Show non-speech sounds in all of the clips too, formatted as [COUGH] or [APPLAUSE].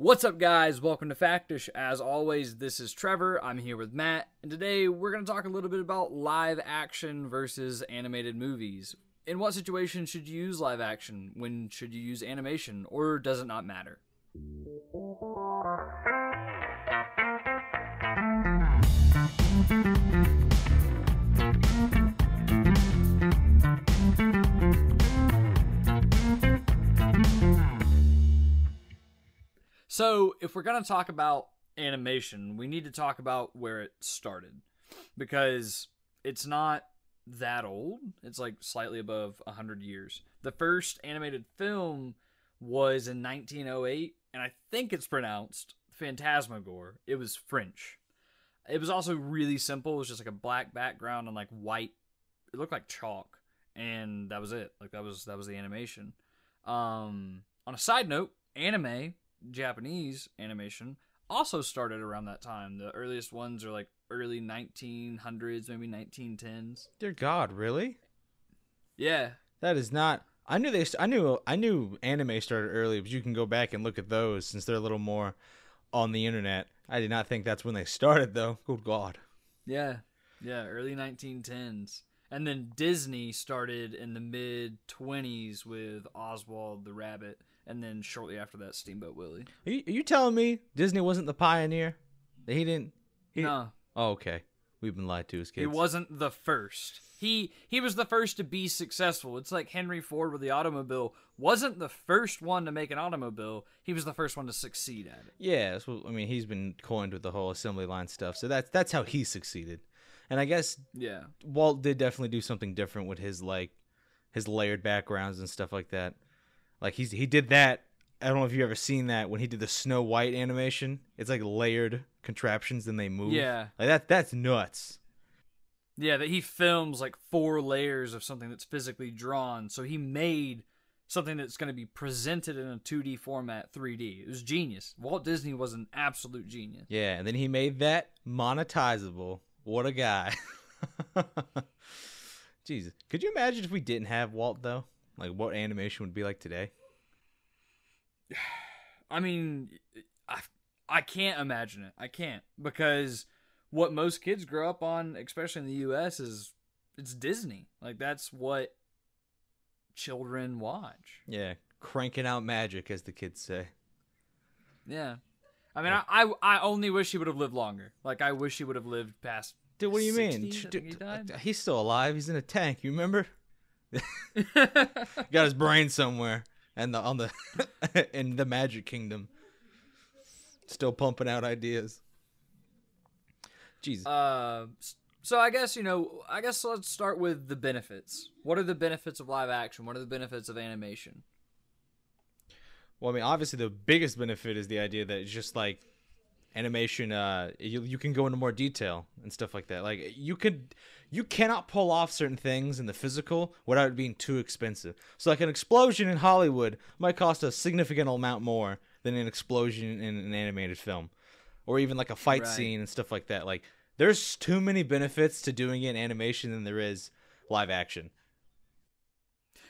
What's up, guys? Welcome to Factish. As always, this is Trevor. I'm here with Matt, and today we're going to talk a little bit about live action versus animated movies. In what situation should you use live action? When should you use animation? Or does it not matter? So, if we're going to talk about animation, we need to talk about where it started because it's not that old. It's like slightly above 100 years. The first animated film was in 1908, and I think it's pronounced Fantasmagorie. It was French. It was also really simple. It was just like a black background and like white. It looked like chalk, and that was it. Like that was that was the animation. Um, on a side note, anime Japanese animation also started around that time. The earliest ones are like early 1900s, maybe 1910s. Dear God, really? Yeah. That is not. I knew they. I knew. I knew anime started early, but you can go back and look at those since they're a little more on the internet. I did not think that's when they started, though. Good God. Yeah. Yeah. Early 1910s. And then Disney started in the mid 20s with Oswald the Rabbit and then shortly after that, Steamboat Willie. Are you, are you telling me Disney wasn't the pioneer? That he didn't. He, no. Oh, okay. We've been lied to as kids. He wasn't the first. He he was the first to be successful. It's like Henry Ford with the automobile wasn't the first one to make an automobile. He was the first one to succeed at it. Yeah, so, I mean, he's been coined with the whole assembly line stuff. So that's that's how he succeeded. And I guess yeah, Walt did definitely do something different with his like his layered backgrounds and stuff like that. Like he's he did that. I don't know if you ever seen that when he did the Snow White animation. It's like layered contraptions and they move. Yeah, like that. That's nuts. Yeah, that he films like four layers of something that's physically drawn. So he made something that's going to be presented in a 2D format, 3D. It was genius. Walt Disney was an absolute genius. Yeah, and then he made that monetizable. What a guy. [LAUGHS] Jesus. Could you imagine if we didn't have Walt though? Like what animation would be like today? [SIGHS] I mean, I I can't imagine it. I can't because what most kids grow up on, especially in the U.S., is it's Disney. Like that's what children watch. Yeah, cranking out magic, as the kids say. Yeah, I mean, yeah. I, I I only wish he would have lived longer. Like I wish he would have lived past. Dude, what do you mean? Dude, he he's still alive. He's in a tank. You remember? [LAUGHS] Got his brain somewhere, and the on the [LAUGHS] in the Magic Kingdom, still pumping out ideas. Jesus. Uh, so I guess you know. I guess let's start with the benefits. What are the benefits of live action? What are the benefits of animation? Well, I mean, obviously the biggest benefit is the idea that it's just like animation uh you, you can go into more detail and stuff like that like you could you cannot pull off certain things in the physical without it being too expensive so like an explosion in hollywood might cost a significant amount more than an explosion in an animated film or even like a fight right. scene and stuff like that like there's too many benefits to doing it in animation than there is live action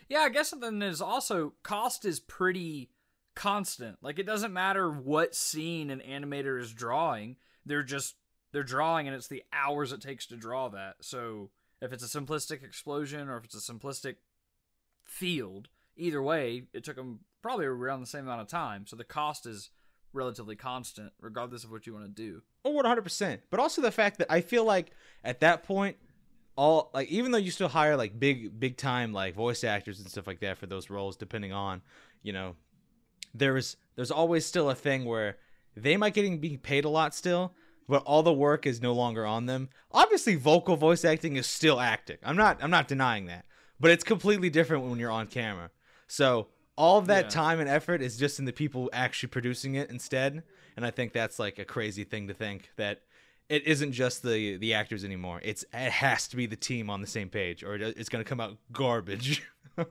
yeah i guess then there's also cost is pretty constant. Like it doesn't matter what scene an animator is drawing, they're just they're drawing and it's the hours it takes to draw that. So if it's a simplistic explosion or if it's a simplistic field, either way, it took them probably around the same amount of time. So the cost is relatively constant regardless of what you want to do. Oh, 100%. But also the fact that I feel like at that point all like even though you still hire like big big time like voice actors and stuff like that for those roles depending on, you know, there's there's always still a thing where they might getting being paid a lot still, but all the work is no longer on them. Obviously, vocal voice acting is still acting. I'm not I'm not denying that, but it's completely different when you're on camera. So all of that yeah. time and effort is just in the people actually producing it instead, and I think that's like a crazy thing to think that it isn't just the the actors anymore. It's it has to be the team on the same page, or it's going to come out garbage.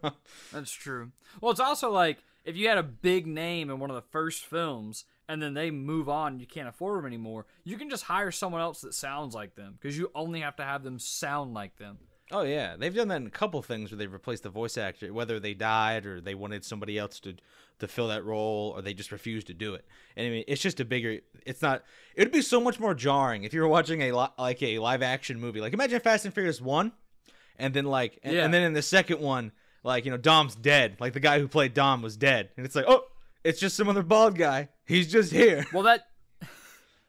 [LAUGHS] That's true. Well, it's also like if you had a big name in one of the first films and then they move on you can't afford them anymore you can just hire someone else that sounds like them because you only have to have them sound like them Oh yeah, they've done that in a couple things where they've replaced the voice actor, whether they died or they wanted somebody else to to fill that role, or they just refused to do it. And I mean, it's just a bigger. It's not. It'd be so much more jarring if you were watching a li- like a live action movie. Like imagine Fast and Furious one, and then like, and, Yeah. and then in the second one, like you know, Dom's dead. Like the guy who played Dom was dead, and it's like, oh, it's just some other bald guy. He's just here. Well, that [LAUGHS]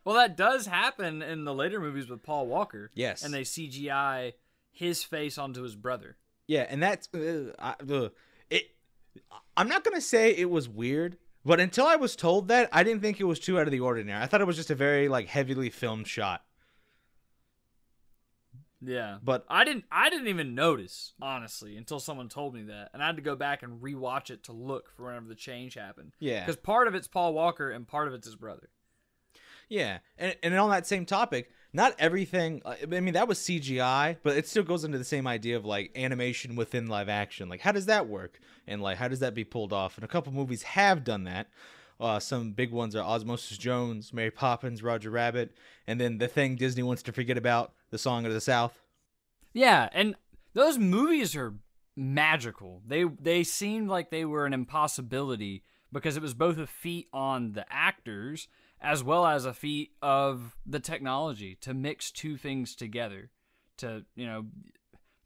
well that does happen in the later movies with Paul Walker. Yes. and they CGI his face onto his brother. Yeah, and that's uh, I, uh, it. I'm not gonna say it was weird, but until I was told that, I didn't think it was too out of the ordinary. I thought it was just a very like heavily filmed shot. Yeah, But I didn't. I didn't even notice honestly until someone told me that, and I had to go back and rewatch it to look for whenever the change happened. yeah, Because part of it's Paul Walker and part of it's his brother. yeah, and and on that same topic, not everything. I mean, that was CGI, but it still goes into the same idea of like animation within live action. Like, how does that work? And like, how does that be pulled off? And a couple movies have done that. Uh, some big ones are Osmosis Jones, Mary Poppins, Roger Rabbit, and then the thing Disney wants to forget about, The Song of the South. Yeah, and those movies are magical. They they seemed like they were an impossibility because it was both a feat on the actors as well as a feat of the technology to mix two things together. To you know,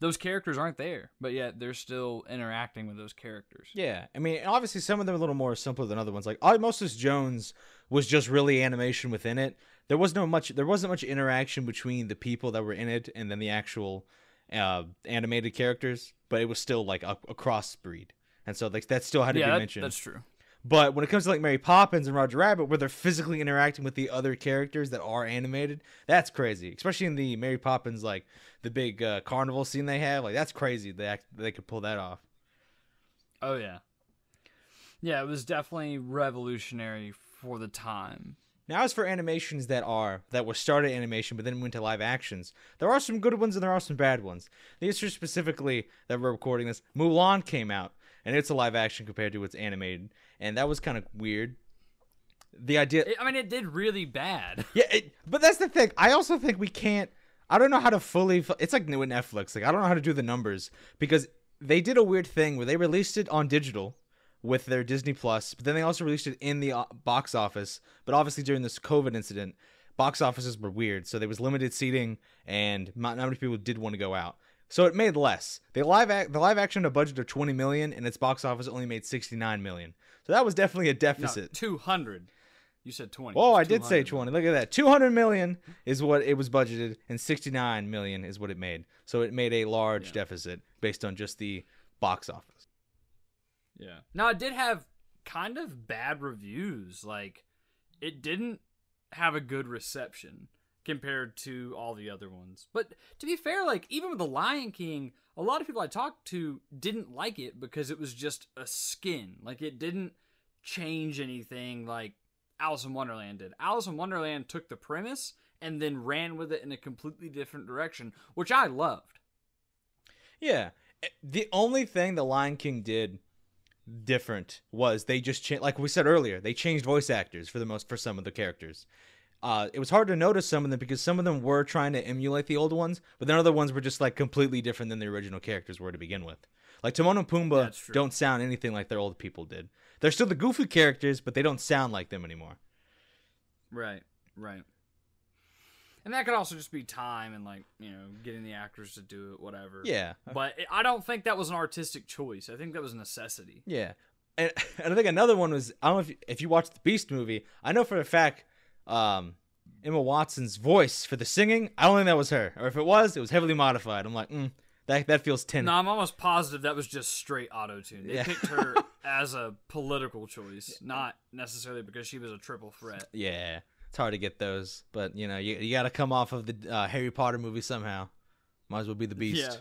those characters aren't there, but yet they're still interacting with those characters. Yeah, I mean, obviously some of them are a little more simpler than other ones. Like Osmosis Jones was just really animation within it. There was no much. There wasn't much interaction between the people that were in it and then the actual uh, animated characters. But it was still like a, a crossbreed, and so like that still had to yeah, be that- mentioned. that's true. But when it comes to like Mary Poppins and Roger Rabbit, where they're physically interacting with the other characters that are animated, that's crazy. Especially in the Mary Poppins, like the big uh, carnival scene they have, like that's crazy. They act, they could pull that off. Oh yeah, yeah. It was definitely revolutionary for the time. Now, as for animations that are that were started animation but then went to live actions, there are some good ones and there are some bad ones. These are specifically that we're recording this. Mulan came out and it's a live action compared to its animated, and that was kind of weird. The idea, I mean, it did really bad. [LAUGHS] yeah, it, but that's the thing. I also think we can't. I don't know how to fully. It's like new with Netflix. Like I don't know how to do the numbers because they did a weird thing where they released it on digital with their Disney Plus, but then they also released it in the uh, box office. But obviously during this COVID incident, box offices were weird, so there was limited seating, and not, not many people did want to go out. So it made less. The live ac- the live action had a budget of 20 million, and its box office only made 69 million. So that was definitely a No, deficit. two hundred. You said twenty. Oh, I did say 20. Look at that. 200 million is what it was budgeted, and 69 million is what it made. So it made a large Yeah. deficit based on just the box office. Yeah. Now it did have kind of bad reviews. Like it didn't have a good reception compared to all the other ones. But to be fair, like even with the Lion King, a lot of people I talked to didn't like it because it was just a skin. Like it didn't change anything like Alice in Wonderland did. Alice in Wonderland took the premise and then ran with it in a completely different direction, which I loved. Yeah. Eh, The only thing the Lion King did different was they just changed, like we said earlier, they changed voice actors for the most for some of the characters. Uh, it was hard to notice some of them because some of them were trying to emulate the old ones, but then other ones were just like completely different than the original characters were to begin with. Like Timon and Pumbaa don't sound anything like their old people did. They're still the goofy characters, but they don't sound like them anymore. Right, right. And that could also just be time and like you know getting the actors to do it, whatever. Yeah, But it, I don't think that was an artistic choice. I think that was a necessity. Yeah, and, [LAUGHS] and I think another one was I don't know if you, if you watched the Beast movie. I know for a fact, um, Emma Watson's voice for the singing. I don't think that was her, or if it was, it was heavily modified. I'm like, mm, that that feels tin. No, I'm almost positive that was just straight auto tune. They Yeah. picked her [LAUGHS] as a political choice, not necessarily because she was a triple threat. Yeah, it's hard to get those, but you know, you you got to come off of the uh, Harry Potter movie somehow. Might as well be the Beast. Yeah.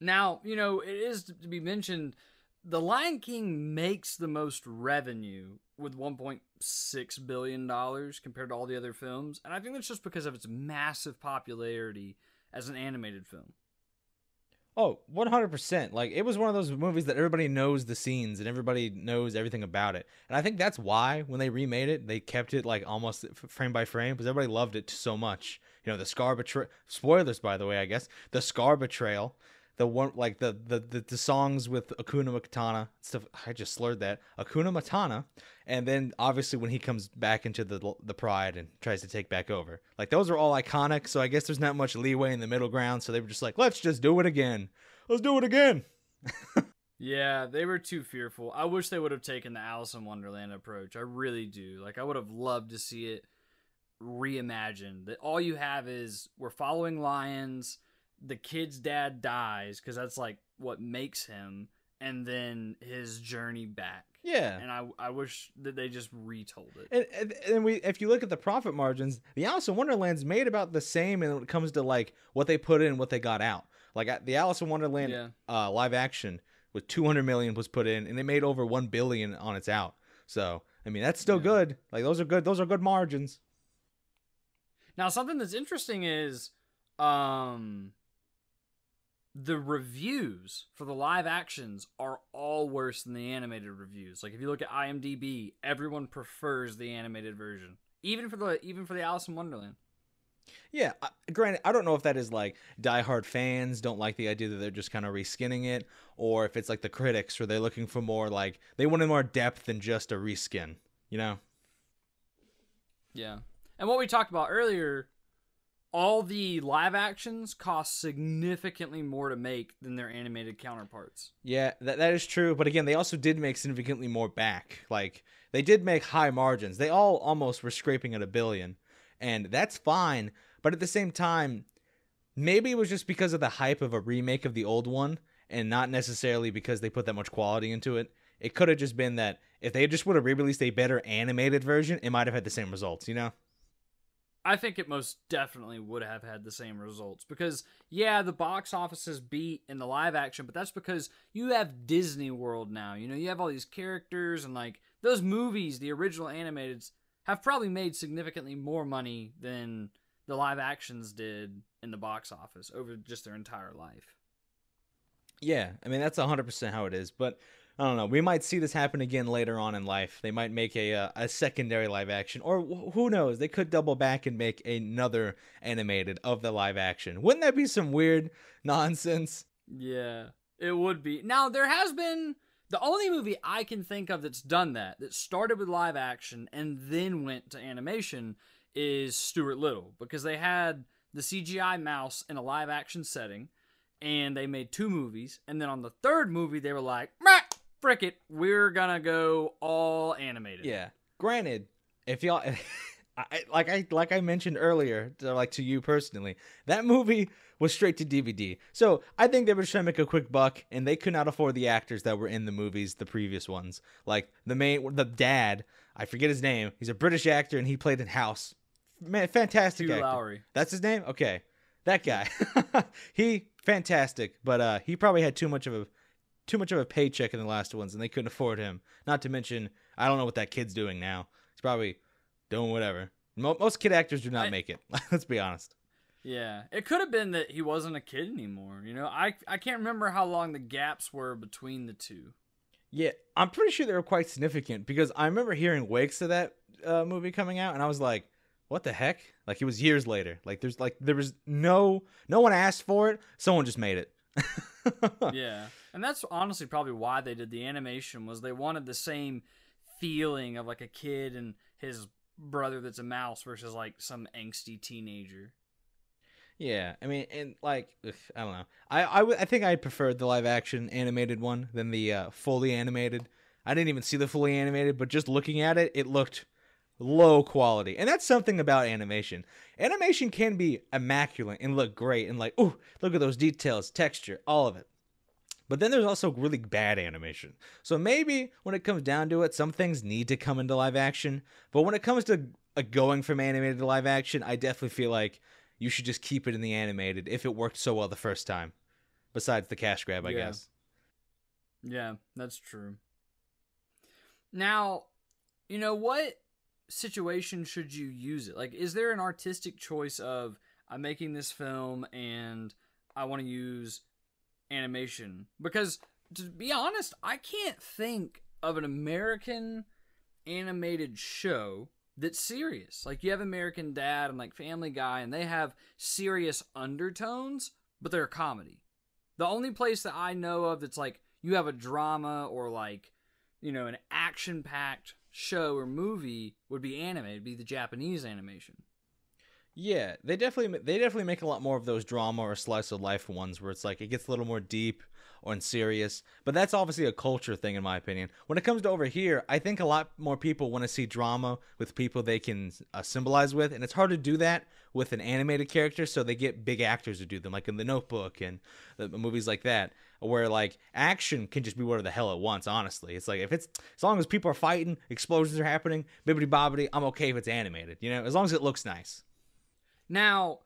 Now, you know, it is to be mentioned the Lion King makes the most revenue with 1.6 billion dollars compared to all the other films, and I think that's just because of its massive popularity as an animated film. Oh, 100%. Like, it was one of those movies that everybody knows the scenes and everybody knows everything about it. And I think that's why, when they remade it, they kept it, like, almost frame by frame because everybody loved it so much. you know the Scar betrayal. Spoilers, by the way, I guess the Scar betrayal. The one like the the the, the songs with Akuna Matata stuff. I just slurred that Akuna Matata, and then obviously when he comes back into the the Pride and tries to take back over, like those are all iconic. So I guess there's not much leeway in the middle ground. So they were just like, let's just do it again. Let's do it again. Yeah, they were too fearful. I wish they would have taken the Alice in Wonderland approach. I really do. Like I would have loved to see it reimagined. That all you have is we're following lions, the kid's dad dies cuz that's like what makes him and then his journey back. Yeah. And I I wish that they just retold it. And, and, and we, if you look at the profit margins, the Alice in Wonderland's made about the same when it comes to like what they put in, what they got out. Like the Alice in Wonderland Yeah. uh, live action with 200 million was put in, and it made over 1 billion on its out. So I mean that's still Yeah. good. Like those are good. Those are good margins. Now, something that's interesting is um the reviews for the live actions are all worse than the animated reviews. Like if you look at IMDb, everyone prefers the animated version. Even for the even for the Alice in Wonderland. Yeah, I- granted, I don't know if that is like diehard fans don't like the idea that they're just kind of reskinning it, or if it's like the critics, or they're looking for more like they wanted more depth than just a reskin. You know? Yeah. And what we talked about earlier, all the live actions cost significantly more to make than their animated counterparts. Yeah, that that is true. But again, they also did make significantly more back. Like they did make high margins. They all almost were scraping at a billion, and that's fine. But at the same time, maybe it was just because of the hype of a remake of the old one, and not necessarily because they put that much quality into it. It could have just been that if they just would have re-released a better animated version, it might have had the same results. You know? I think it most definitely would have had the same results because yeah, the box office is beat in the live action, but that's because you have Disney World now. You know, you have all these characters and like those movies, the original animateds have probably made significantly more money than the live actions did in the box office over just their entire life. Yeah, I mean that's hundred percent how it is. But I don't know. We might see this happen again later on in life. They might make a uh, a secondary live action, or wh- who knows? They could double back and make another animated of the live action. Wouldn't that be some weird nonsense? Yeah, it would be. Now there has been the only movie I can think of that's done that that started with live action and then went to animation is Stuart Little because they had the CGI mouse in a live action setting and they made two movies and then on the third movie they were like, "Meh, frick it, we're gonna go all animated." Yeah. Granted, if y'all. [LAUGHS] I, like I like I mentioned earlier, to, like to you personally, that movie was straight to DVD. So I think they were trying to make a quick buck, and they could not afford the actors that were in the movies, the previous ones. Like the main, the dad, I forget his name. He's a British actor, and he played in House. Man, fantastic Hugh actor. Laurie. That's his name. Okay, that guy. [LAUGHS] he fantastic, but uh, he probably had too much of a too much of a paycheck in the last ones, and they couldn't afford him. Not to mention, I don't know what that kid's doing now. He's probably doing whatever. Most kid actors do not I- make it. [LAUGHS] Let's be honest. Yeah, it could have been that he wasn't a kid anymore. You know, I I can't remember how long the gaps were between the two. Yeah, I'm pretty sure they were quite significant because I remember hearing wakes of that uh, movie coming out, and I was like, "What the heck?" Like it was years later. Like there's like there was no no one asked for it. Someone just made it. [LAUGHS] yeah and that's honestly probably why they did the animation was they wanted the same feeling of like a kid and his brother that's a mouse versus like some angsty teenager Yeah, I mean, and like, I don't know. I I, w- I think I preferred the live action animated one than the uh, fully animated. I didn't even see the fully animated, but just looking at it, it looked low quality, and that's something about animation. Animation can be immaculate and look great, and like, ooh, look at those details, texture, all of it. But then there's also really bad animation. So maybe when it comes down to it, some things need to come into live action. But when it comes to uh, going from animated to live action, I definitely feel like you should just keep it in the animated if it worked so well the first time. Besides the cash grab, I Yeah. guess. yeah that's true now you know what situation should you use it like is there an artistic choice of i'm making this film and i want to use animation because to be honest i can't think of an american animated show that's serious. Like you have American Dad and like Family Guy, and they have serious undertones, but they're a comedy. The only place that I know of that's like you have a drama or like, you know, an action packed show or movie would be anime. It'd be the Japanese animation. Yeah, they definitely they definitely make a lot more of those drama or slice of life ones where it's like it gets a little more deep or serious. But that's obviously a culture thing, in my opinion. When it comes to over here, I think a lot more people want to see drama with people they can uh, symbolize with, and it's hard to do that with an animated character. So they get big actors to do them, like in The Notebook and the movies like that, where like action can just be whatever the hell it wants. Honestly, it's like if it's as long as people are fighting, explosions are happening, bibbity bobbity, I'm okay if it's animated. You know, as long as it looks nice. Now,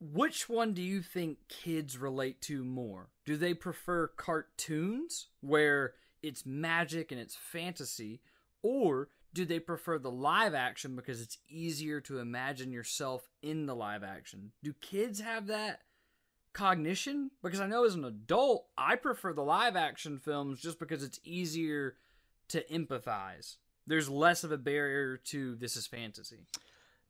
which one do you think kids relate to more? Do they prefer cartoons where it's magic and it's fantasy, or do they prefer the live action because it's easier to imagine yourself in the live action? Do kids have that cognition? Because I know as an adult, I prefer the live action films just because it's easier to empathize. There's less of a barrier to this is fantasy.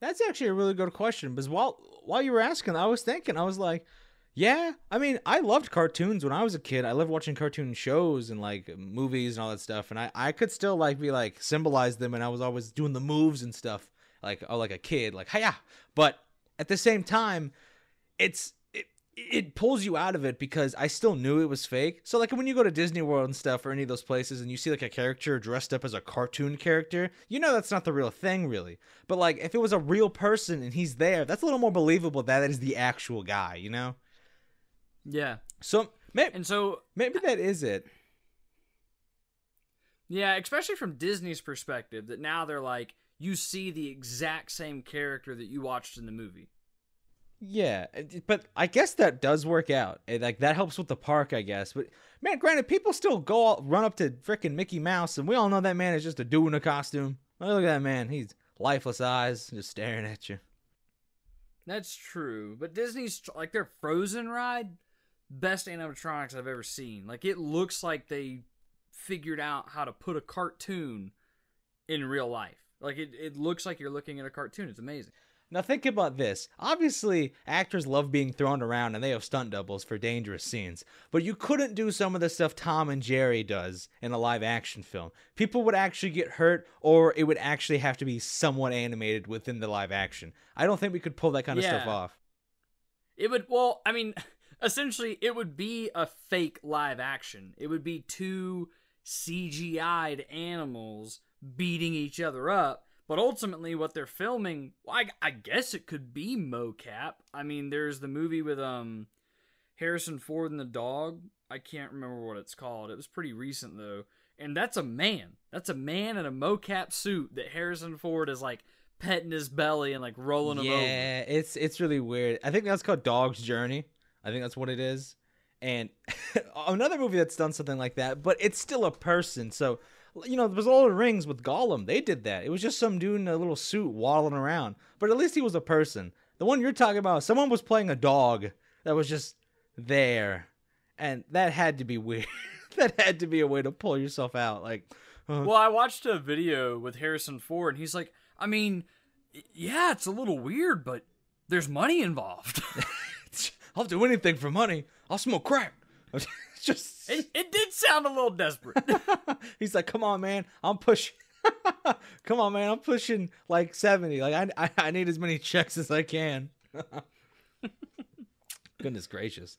That's actually a really good question because while while you were asking, I was thinking, I was like, yeah, I mean, I loved cartoons when I was a kid. I loved watching cartoon shows and like movies and all that stuff, and I I could still like be like symbolize them, and I was always doing the moves and stuff like oh like a kid like hiya, but at the same time, it's it pulls you out of it because I still knew it was fake. So like when you go to Disney World and stuff or any of those places and you see like a character dressed up as a cartoon character, you know that's not the real thing really. But like if it was a real person and he's there, that's a little more believable that that is the actual guy, you know? Yeah. So maybe, and so maybe that is it. Yeah, especially from Disney's perspective that now they're like you see the exact same character that you watched in the movie. Yeah, but I guess that does work out. like that helps with the park, I guess. But man, granted, people still go out, run up to freaking Mickey Mouse, and we all know that man is just a dude in a costume. Look at that man; he's lifeless eyes, just staring at you. That's true, but Disney's like their Frozen ride, best animatronics I've ever seen. Like it looks like they figured out how to put a cartoon in real life. Like it, it looks like you're looking at a cartoon. It's amazing. Now think about this. Obviously, actors love being thrown around and they have stunt doubles for dangerous scenes. But you couldn't do some of the stuff Tom and Jerry does in a live action film. People would actually get hurt or it would actually have to be somewhat animated within the live action. I don't think we could pull that kind of yeah. stuff off. It would well, I mean, [LAUGHS] essentially it would be a fake live action. It would be two CGI'd animals beating each other up but ultimately, what they're filming, well, I, I guess it could be mocap. I mean, there's the movie with um Harrison Ford and the dog. I can't remember what it's called. It was pretty recent though, and that's a man. That's a man in a mocap suit that Harrison Ford is like petting his belly and like rolling him yeah, over. Yeah, it's it's really weird. I think that's called Dog's Journey. I think that's what it is. And [LAUGHS] another movie that's done something like that, but it's still a person. So you know, there's all the rings with Gollum. They did that. It was just some dude in a little suit waddling around. But at least he was a person. The one you're talking about, someone was playing a dog that was just there. And that had to be weird. [LAUGHS] that had to be a way to pull yourself out. Like, uh. well, I watched a video with Harrison Ford, and he's like, I mean, yeah, it's a little weird, but there's money involved. [LAUGHS] I'll do anything for money. I'll smoke crack. [LAUGHS] [LAUGHS] just it, it did sound a little desperate. [LAUGHS] He's like, "Come on, man, I'm pushing. [LAUGHS] Come on, man, I'm pushing like 70. Like I, I, I need as many checks as I can." Goodness gracious.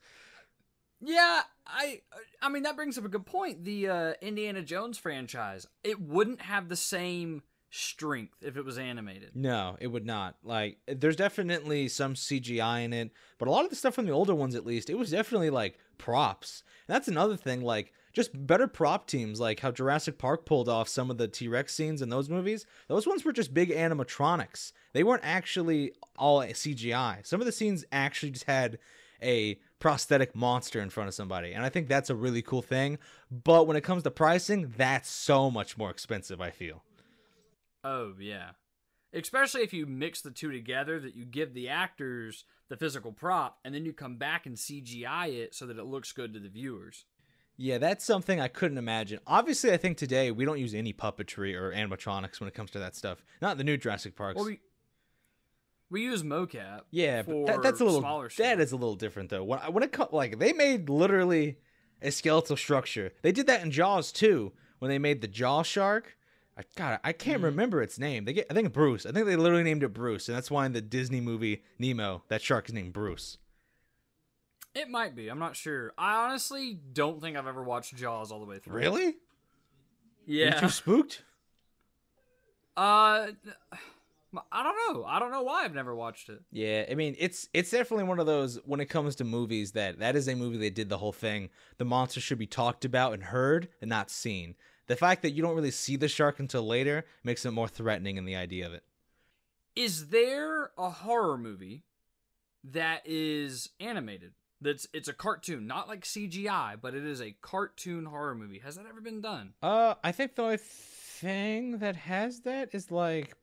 Yeah, I I mean that brings up a good point. The uh, Indiana Jones franchise, it wouldn't have the same strength if it was animated. No, it would not. Like there's definitely some CGI in it, but a lot of the stuff from the older ones at least, it was definitely like props. And that's another thing like just better prop teams like how Jurassic Park pulled off some of the T-Rex scenes in those movies. Those ones were just big animatronics. They weren't actually all CGI. Some of the scenes actually just had a prosthetic monster in front of somebody. And I think that's a really cool thing. But when it comes to pricing, that's so much more expensive, I feel. Oh, yeah. Especially if you mix the two together, that you give the actors the physical prop and then you come back and CGI it so that it looks good to the viewers. Yeah, that's something I couldn't imagine. Obviously, I think today we don't use any puppetry or animatronics when it comes to that stuff. Not the new Jurassic Parks. Well, we we use mocap. yeah, but that, that's a little smaller. that stuff. is a little different though. When when it co- like they made literally a skeletal structure. They did that in Jaws too when they made the jaw shark. I God, I can't Mhm. remember its name. They get I think Bruce. I think they literally named it Bruce, and that's why in the Disney movie Nemo, that shark is named Bruce. It might be. I'm not sure. I honestly don't think I've ever watched Jaws all the way through. Really? Yeah. you too spooked? Uh, I don't know. I don't know why I've never watched it. Yeah, I mean it's it's definitely one of those when it comes to movies that that is a movie that did the whole thing. The monster should be talked about and heard and not seen. The fact that you don't really see the shark until later makes it more threatening in the idea of it. Is there a horror movie that is animated? That's it's a cartoon, not like CGI, but it is a cartoon horror movie. Has that ever been done? Uh, I think the only thing that has that is like,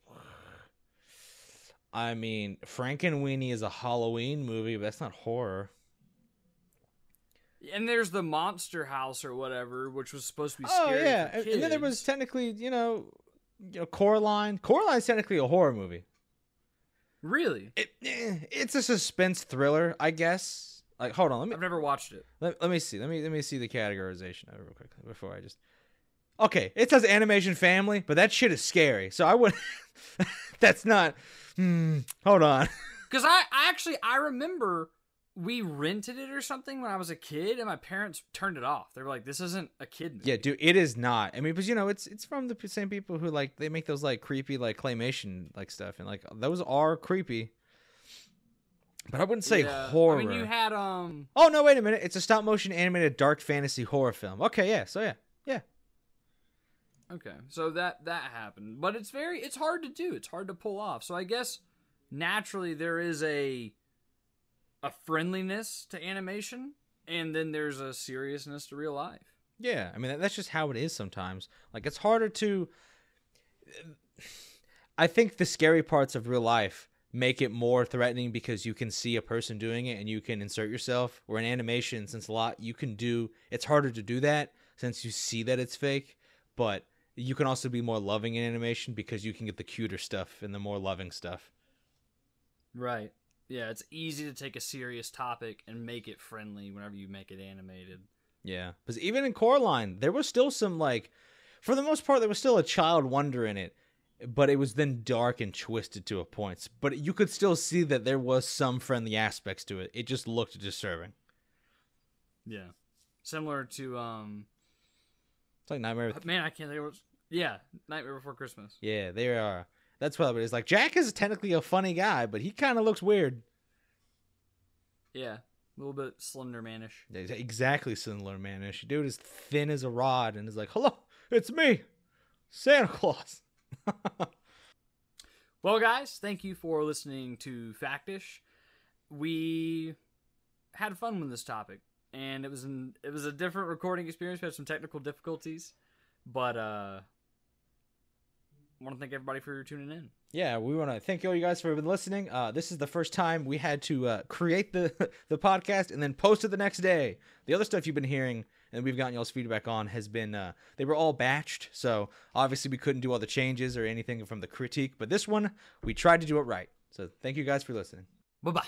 I mean, Frankenweenie is a Halloween movie, but that's not horror. And there's the Monster House or whatever, which was supposed to be Oh scary. yeah, and then there was technically, you know, you know, Coraline. Coraline's technically a horror movie. really. It, eh, it's a suspense thriller, I guess. Like, hold on, let me I've never watched it. let, let me see. Let me let me see the categorization of it real quick before I just. Okay, it says animation family, but that shit is scary. So I would. [LAUGHS] that's not. Hmm. Hold on. [LAUGHS] Because I, I actually I remember we rented it or something when I was a kid, and my parents turned it off. They were like, "This isn't a kid movie." Yeah, dude, it is not. I mean, but you know, it's it's from the same people who like they make those like creepy like claymation like stuff, and like those are creepy. But I wouldn't say Yeah. horror. I mean, you had um. oh no, wait a minute! It's a stop motion animated dark fantasy horror film. Okay, yeah, so yeah, yeah. Okay, so that that happened, but it's very it's hard to do. It's hard to pull off. So I guess naturally there is a a friendliness to animation, and then there's a seriousness to real life. Yeah, I mean that's just how it is sometimes. Like it's harder to I think the scary parts of real life make it more threatening because you can see a person doing it and you can insert yourself. Where in animation, since a lot you can do it's harder to do that since you see that it's fake, but you can also be more loving in animation because you can get the cuter stuff and the more loving stuff. Right. Yeah, it's easy to take a serious topic and make it friendly whenever you make it animated. Yeah, because even in Coraline, there was still some like, for the most part, there was still a child wonder in it, but it was then dark and twisted to a point. But you could still see that there was some friendly aspects to it. It just looked disturbing. Yeah. Similar to um It's like Nightmare. man, I can't think of what yeah, Nightmare Before Christmas. Yeah, they are. That's what it is. Like Jack is technically a funny guy, but he kind of looks weird. Yeah. A little bit slender manish. Exactly similar, manish. Dude is thin as a rod and is like, "Hello, it's me, Santa Claus." [LAUGHS] Well, guys, thank you for listening to Factish. We had fun with this topic, and it was an it was a different recording experience. We had some technical difficulties, but uh, want to thank everybody for tuning in. yeah, we want to thank all you guys for been listening. Uh, this is the first time we had to uh, create the [LAUGHS] the podcast and then post it the next day. The other stuff you've been hearing and we've gotten y'all's feedback on has been uh, they were all batched, so obviously we couldn't do all the changes or anything from the critique. But this one, we tried to do it right. So thank you guys for listening. Bye bye.